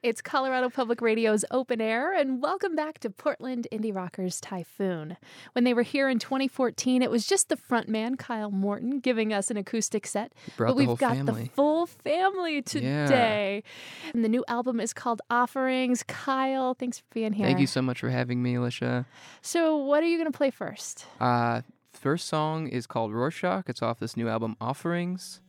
It's Colorado Public Radio's Open Air, and welcome back to Portland Indie Rockers Typhoon. When they were here in 2014, it was just the frontman, Kyle Morton, giving us an acoustic set. But we've got family. the full family today. And the new album is called Offerings. Kyle, thanks for being here. Thank you so much for having me, Alicia. So, what are you going to play first? Uh, first song is called Rorschach. It's off this new album, Offerings.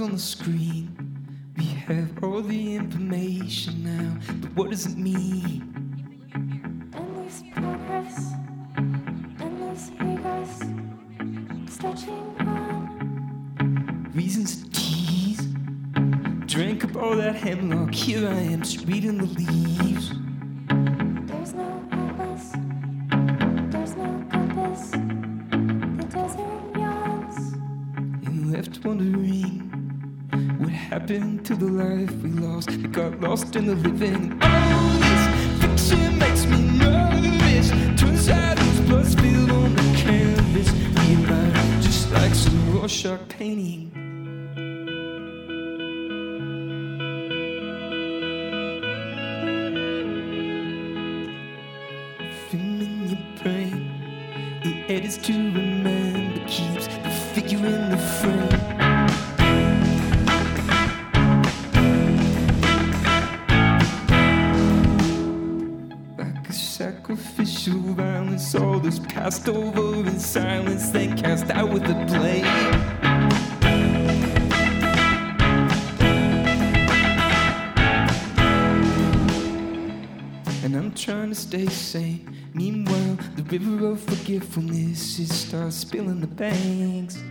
Eyes on the screen, we have all the information now, but what does it mean? Endless progress, endless regress, stretching on. Reasons to tease. Drank up all that hemlock, here I am, just reading the leaves. Life we lost. It got lost in the living. All this fiction makes me nervous. Turns out blood spilled on the canvas. We just like some Rorschach painting. Your brain. The edits to remember keeps the figure in the frame. Passed over in silence, then cast out with a blade. And I'm trying to stay sane. Meanwhile, the river of forgetfulness it starts spilling the banks.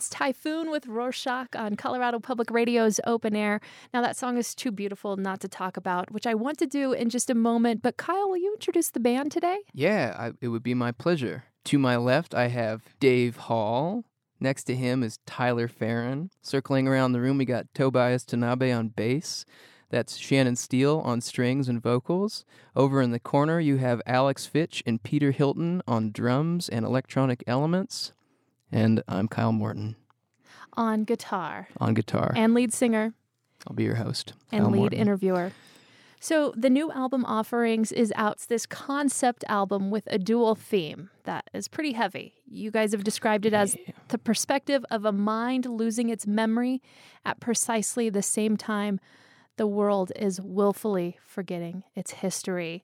It's Typhoon with Rorschach on Colorado Public Radio's Open Air. Now, that song is too beautiful not to talk about, which I want to do in just a moment. But, Kyle, will you introduce the band today? Yeah, I, it would be my pleasure. To my left, I have Dave Hall. Next to him is Tyler Ferrin. Circling around the room, we got Tobias Tanabe on bass. That's Shannon Steele on strings and vocals. Over in the corner, you have Alex Fitch and Peter Hilton on drums and electronic elements. And I'm Kyle Morton On guitar on guitar. and lead singer I'll be your host. and Kyle lead Morton. interviewer. So the new album offerings is out. This concept album with a dual theme that is pretty heavy. You guys have described it as the perspective of a mind losing its memory at precisely the same time the world is willfully forgetting its history.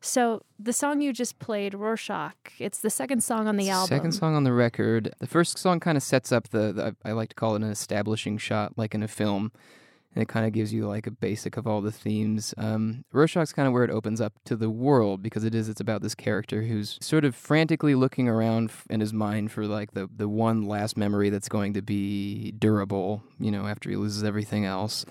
So the song you just played, Rorschach, it's the second song on the album. Second song on the record. The first song kind of sets up the, the I like to call it an establishing shot, like in a film, and it kind of gives you like a basic of all the themes. Um, Rorschach's kind of where it opens up to the world because it is. It's about this character who's sort of frantically looking around in his mind for like the the one last memory that's going to be durable. You know, after he loses everything else.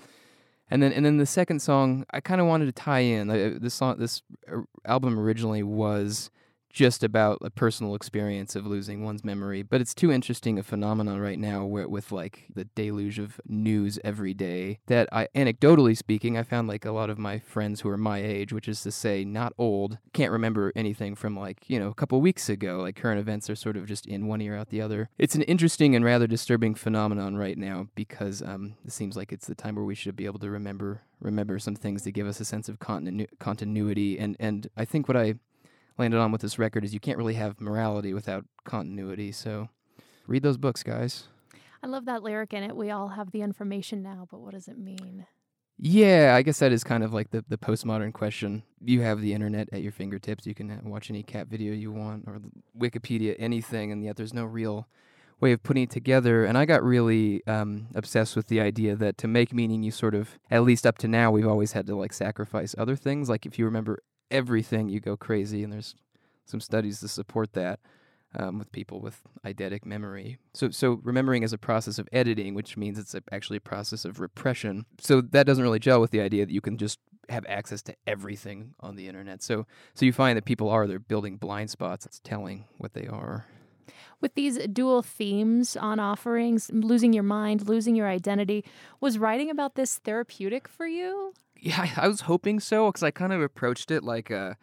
And then, and then the second song, I kind of wanted to tie in. Uh, This song, this uh, album originally was just about a personal experience of losing one's memory. But it's too interesting a phenomenon right now where with like the deluge of news every day that I anecdotally speaking, I found like a lot of my friends who are my age, which is to say not old, can't remember anything from like, you know, a couple weeks ago. Like current events are sort of just in one ear out the other. It's an interesting and rather disturbing phenomenon right now because um, it seems like it's the time where we should be able to remember remember some things to give us a sense of continu- continuity and and I think what I landed on with this record is you can't really have morality without continuity. So read those books, guys. I love that lyric in it. We all have the information now, but what does it mean? Yeah, I guess that is kind of like the, the postmodern question. You have the internet at your fingertips. You can uh, watch any cat video you want or Wikipedia, anything, and yet there's no real way of putting it together. And I got really um, obsessed with the idea that to make meaning, you sort of, at least up to now, we've always had to like sacrifice other things. Like if you remember everything, you go crazy, and there's some studies to support that. Um, with people with eidetic memory. So, so remembering is a process of editing, which means it's a, actually a process of repression. So that doesn't really gel with the idea that you can just have access to everything on the internet. So, so you find that people are they're building blind spots. It's telling what they are. With these dual themes on offerings, losing your mind, losing your identity, was writing about this therapeutic for you? Yeah, I, was hoping so because I kind of approached it like a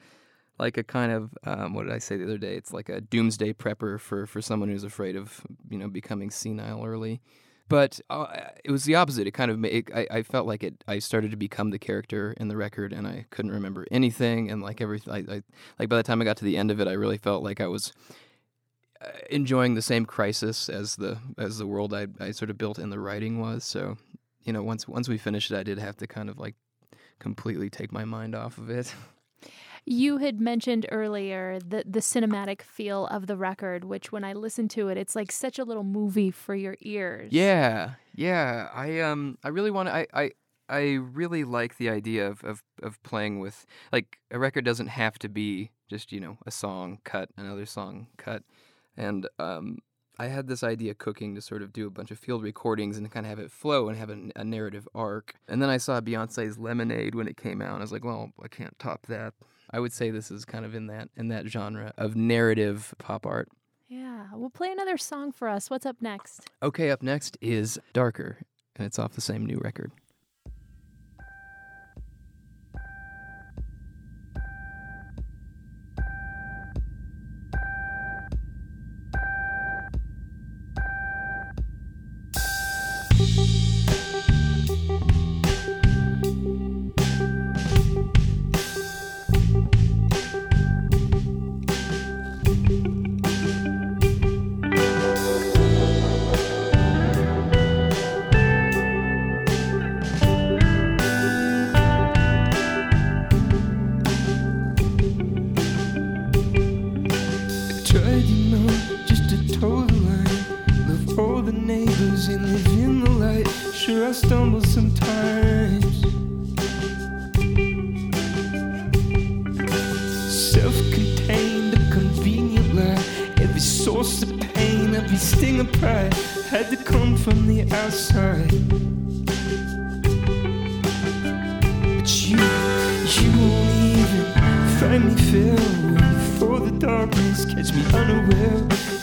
like a kind of um, what did I say the other day? It's like a doomsday prepper for for someone who's afraid of you know becoming senile early. But uh, it was the opposite. It kind of made I, I felt like it. I started to become the character in the record, and I couldn't remember anything. And like everything, I, I like by the time I got to the end of it, I really felt like I was uh, enjoying the same crisis as the as the world I I sort of built in the writing was. So you know, once once we finished it, I did have to kind of like completely take my mind off of it. You had mentioned earlier the the cinematic feel of the record, which when I listen to it, it's like such a little movie for your ears. Yeah, yeah. I um, I really want to. I, I I really like the idea of, of of playing with like a record doesn't have to be just you know a song cut another song cut, and um. I had this idea cooking to sort of do a bunch of field recordings and kind of have it flow and have a, a narrative arc. And then I saw Beyonce's Lemonade when it came out. And I was like, well, I can't top that. I would say this is kind of in that in that genre of narrative pop art. Yeah. Well, play another song for us. What's up next? Okay, up next is Darker, and it's off the same new record. Stumble sometimes. Self contained, a convenient lie. Every source of pain, every sting of pride had to come from the outside. But you, you won't even find me fair before the darkness catch me unaware.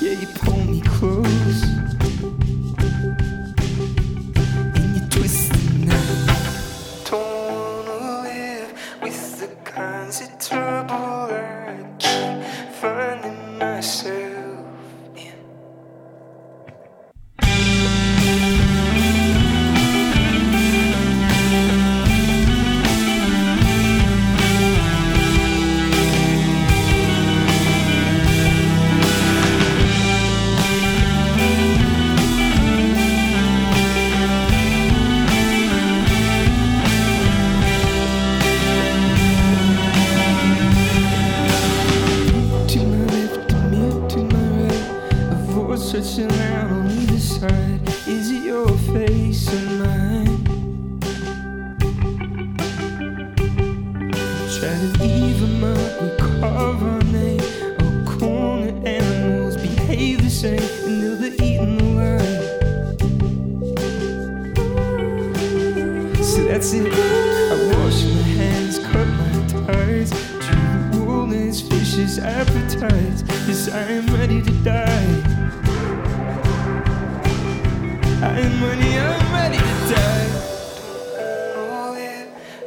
Am ready, I'm ready to die.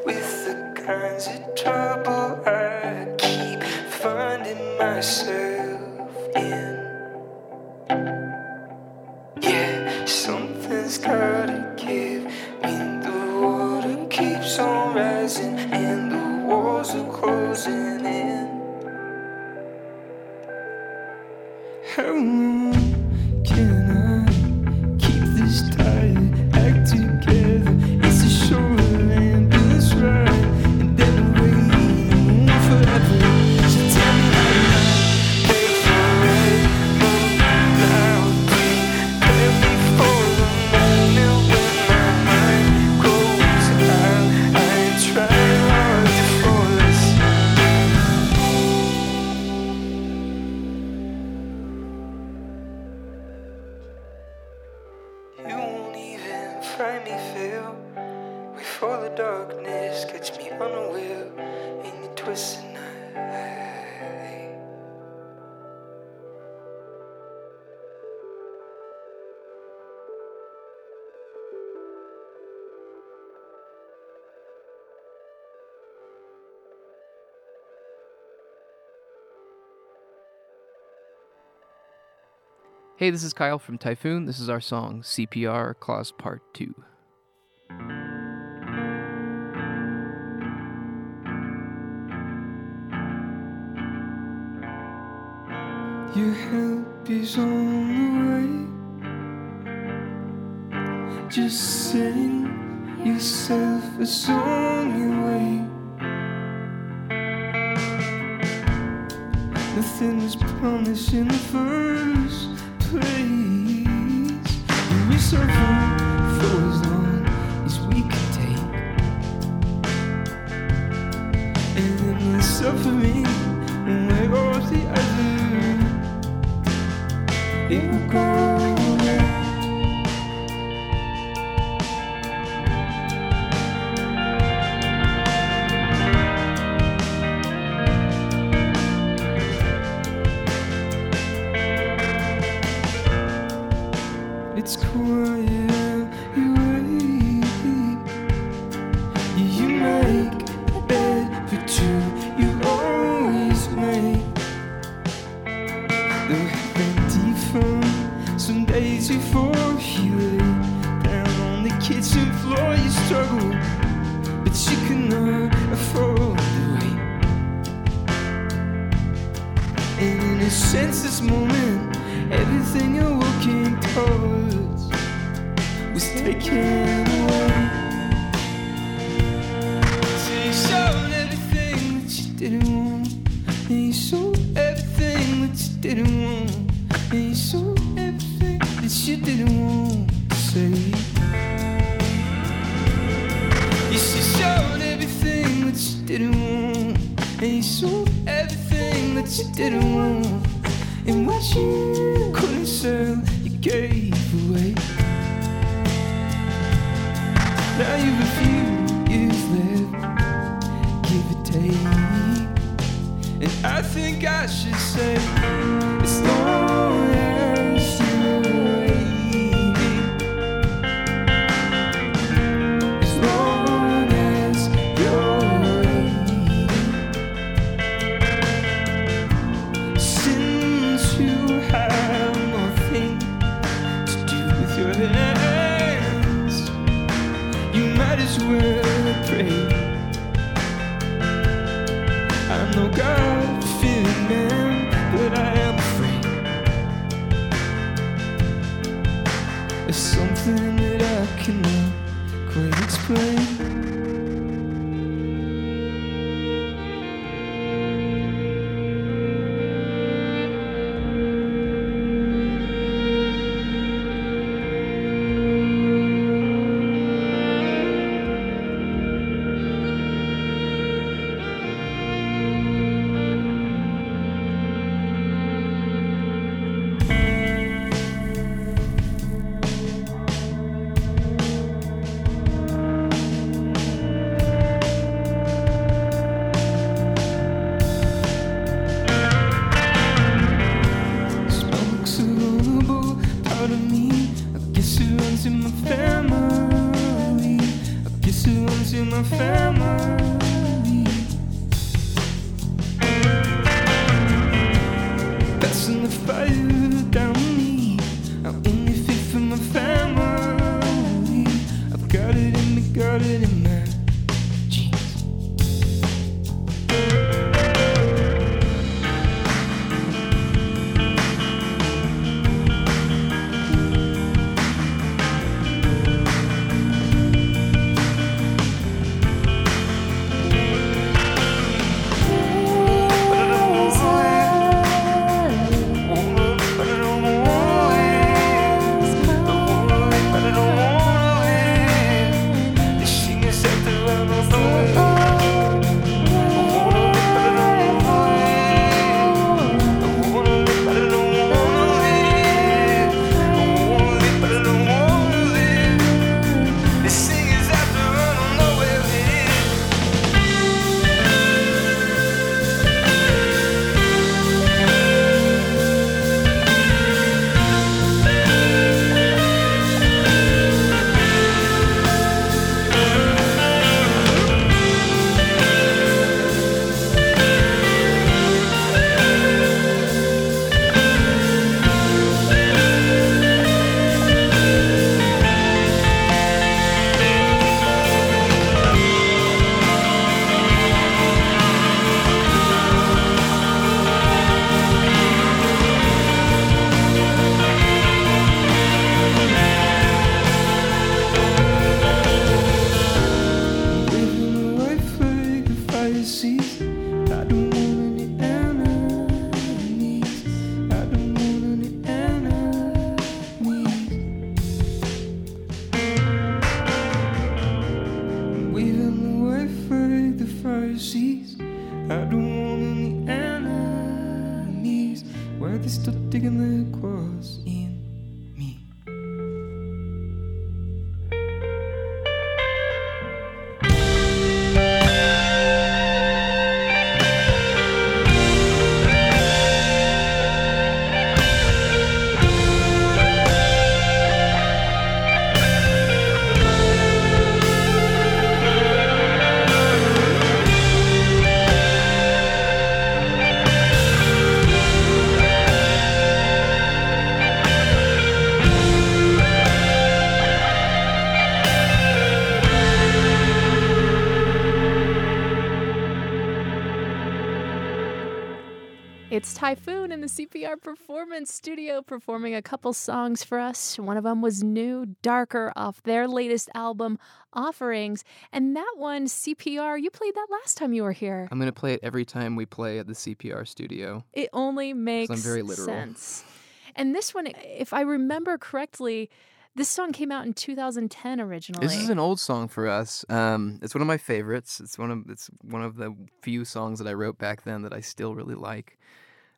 With the kinds of trouble I keep finding myself in. Yeah, something's gotta give. When the water keeps on rising and the walls are closing in. How Hey, this is Kyle from Typhoon. This is our song CPR Claws Part 2. Your help is on the way. Just sing yourself a song away. Nothing was promised in the first And this moment, everything you're working towards was taken away. So you showed everything that you didn't want, and you showed everything that you didn't want, and you showed everything that you didn't want to say. You showed everything that you didn't want, and you showed everything that you didn't want. And what you couldn't sell, you gave away. Now you've a few years left, give or take. And I think I should say, long explain. It's Typhoon in the CPR Performance Studio performing a couple songs for us. One of them was new, darker, off their latest album, Offerings. And that one, CPR, you played that last time you were here. I'm gonna play it every time we play at the CPR studio. It only makes I'm very literal. sense. And this one, if I remember correctly, this song came out in 2010 originally. This is an old song for us. Um, it's one of my favorites. It's one of it's one of the few songs that I wrote back then that I still really like.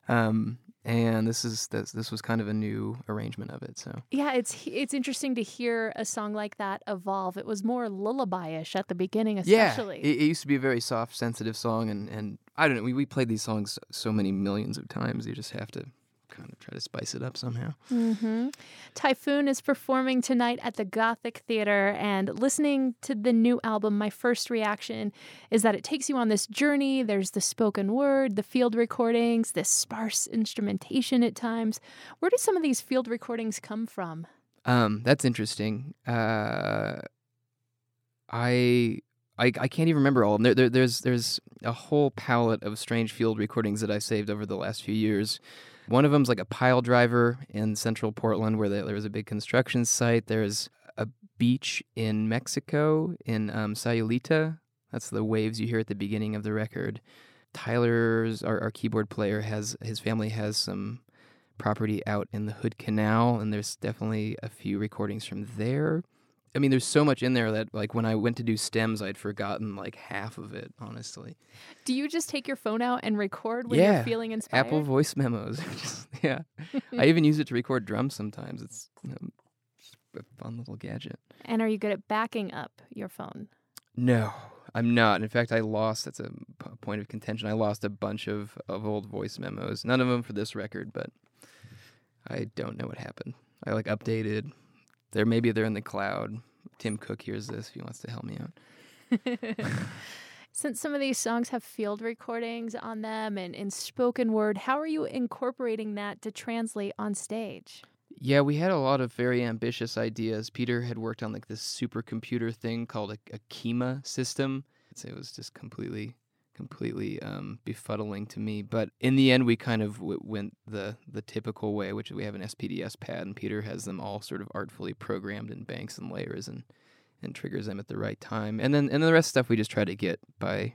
Um, and this is this this was kind of a new arrangement of it. So Yeah, it's it's interesting to hear a song like that evolve. It was more lullaby-ish at the beginning, especially. yeah, it, it used to be a very soft, sensitive song, and and I don't know. We we played these songs so many millions of times. You just have to kind of try to spice it up somehow. hmm Typhoon is performing tonight at the Gothic Theater, and listening to the new album, my first reaction is that it takes you on this journey. There's the spoken word, the field recordings, this sparse instrumentation at times. Where do some of these field recordings come from? Um, that's interesting. Uh, I I, I can't even remember all of them. There, there, there's there's a whole palette of strange field recordings that I saved over the last few years. One of them's like a pile driver in central Portland where there, was a big construction site. There's a beach in Mexico in um, Sayulita. That's the waves you hear at the beginning of the record. Tyler's our, our keyboard player has his family has some property out in the Hood Canal, and there's definitely a few recordings from there. I mean, there's so much in there that like when I went to do stems, I'd forgotten like half of it. Honestly, Do you just take your phone out and record when Yeah. you're feeling inspired? Apple Voice Memos. Just- yeah, I even use it to record drums sometimes. It's you know, a fun little gadget. And are you good at backing up your phone? No, I'm not. In fact, I lost. That's a point of contention. I lost a bunch of, of old voice memos. None of them for this record, but I don't know what happened. I like updated. There, maybe they're in the cloud. Tim Cook hears this if he wants to help me out. Since some of these songs have field recordings on them and in spoken word, how are you incorporating that to translate on stage? Yeah, we had a lot of very ambitious ideas. Peter had worked on like this supercomputer thing called a, a Kyma system. So It was just completely, completely um, befuddling to me. But in the end, we kind of w- went the the typical way, which is we have an SPD-S pad, and Peter has them all sort of artfully programmed in banks and layers, and and triggers them at the right time. And then and the rest of stuff we just try to get by,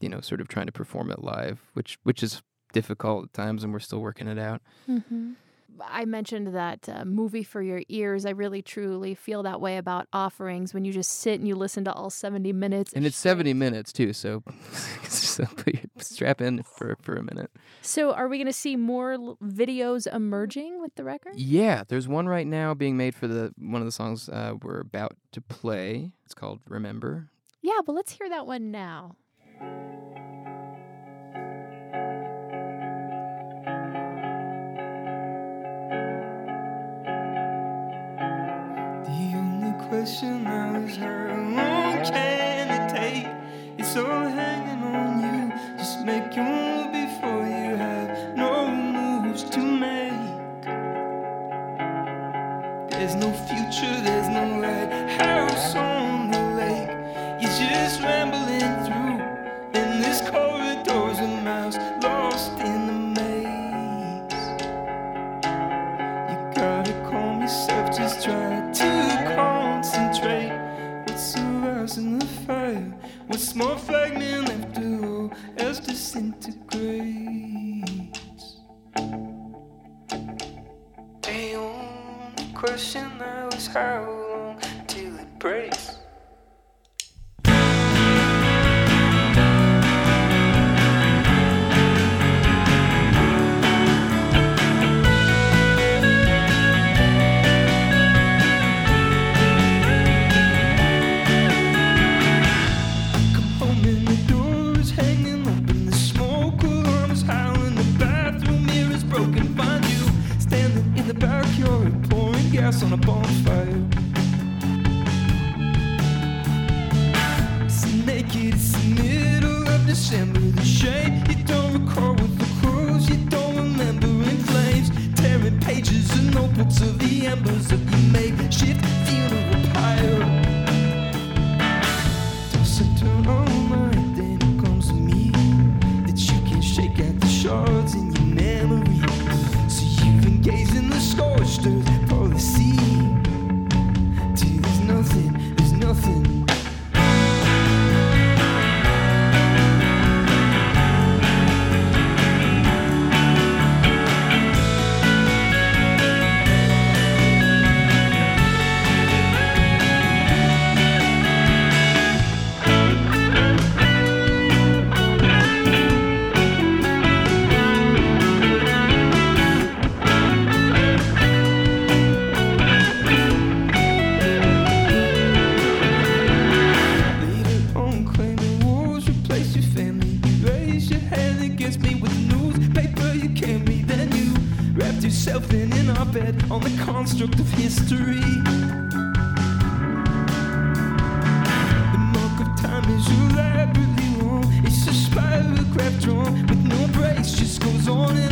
you know, sort of trying to perform it live, which which is difficult at times, and we're still working it out. Mm-hmm. I mentioned that uh, movie for your ears. I really truly feel that way about offerings when you just sit and you listen to all 70 minutes. And it's 70 minutes too, so, so put your, strap in for, for a minute. So, are we going to see more l- videos emerging with the record? Yeah, there's one right now being made for the one of the songs uh, we're about to play. It's called Remember. Yeah, but let's hear that one now. Question how long can it take? It's all gas on a bonfire. Of the embers of your makeshift the of history. The mark of time is elaborately wrong. It's a spirograph drawn with no breaks, just goes on and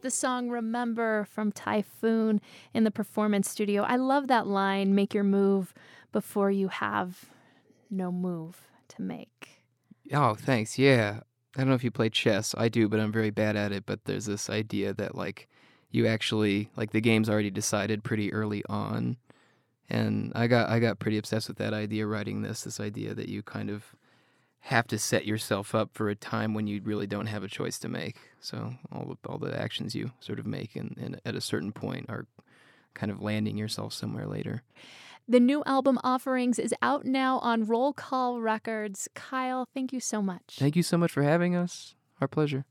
the song Remember from Typhoon in the performance studio. I love that line make your move before you have no move to make. Oh, thanks. Yeah. I don't know if you play chess. I do, but I'm very bad at it. But there's this idea that like you actually like the game's already decided pretty early on. And I got I got pretty obsessed with that idea writing this, this idea that you kind of have to set yourself up for a time when you really don't have a choice to make. So all the all the actions you sort of make and, and at a certain point are kind of landing yourself somewhere later. The new album Offerings is out now on Roll Call Records. Kyle, thank you so much. Thank you so much for having us. Our pleasure.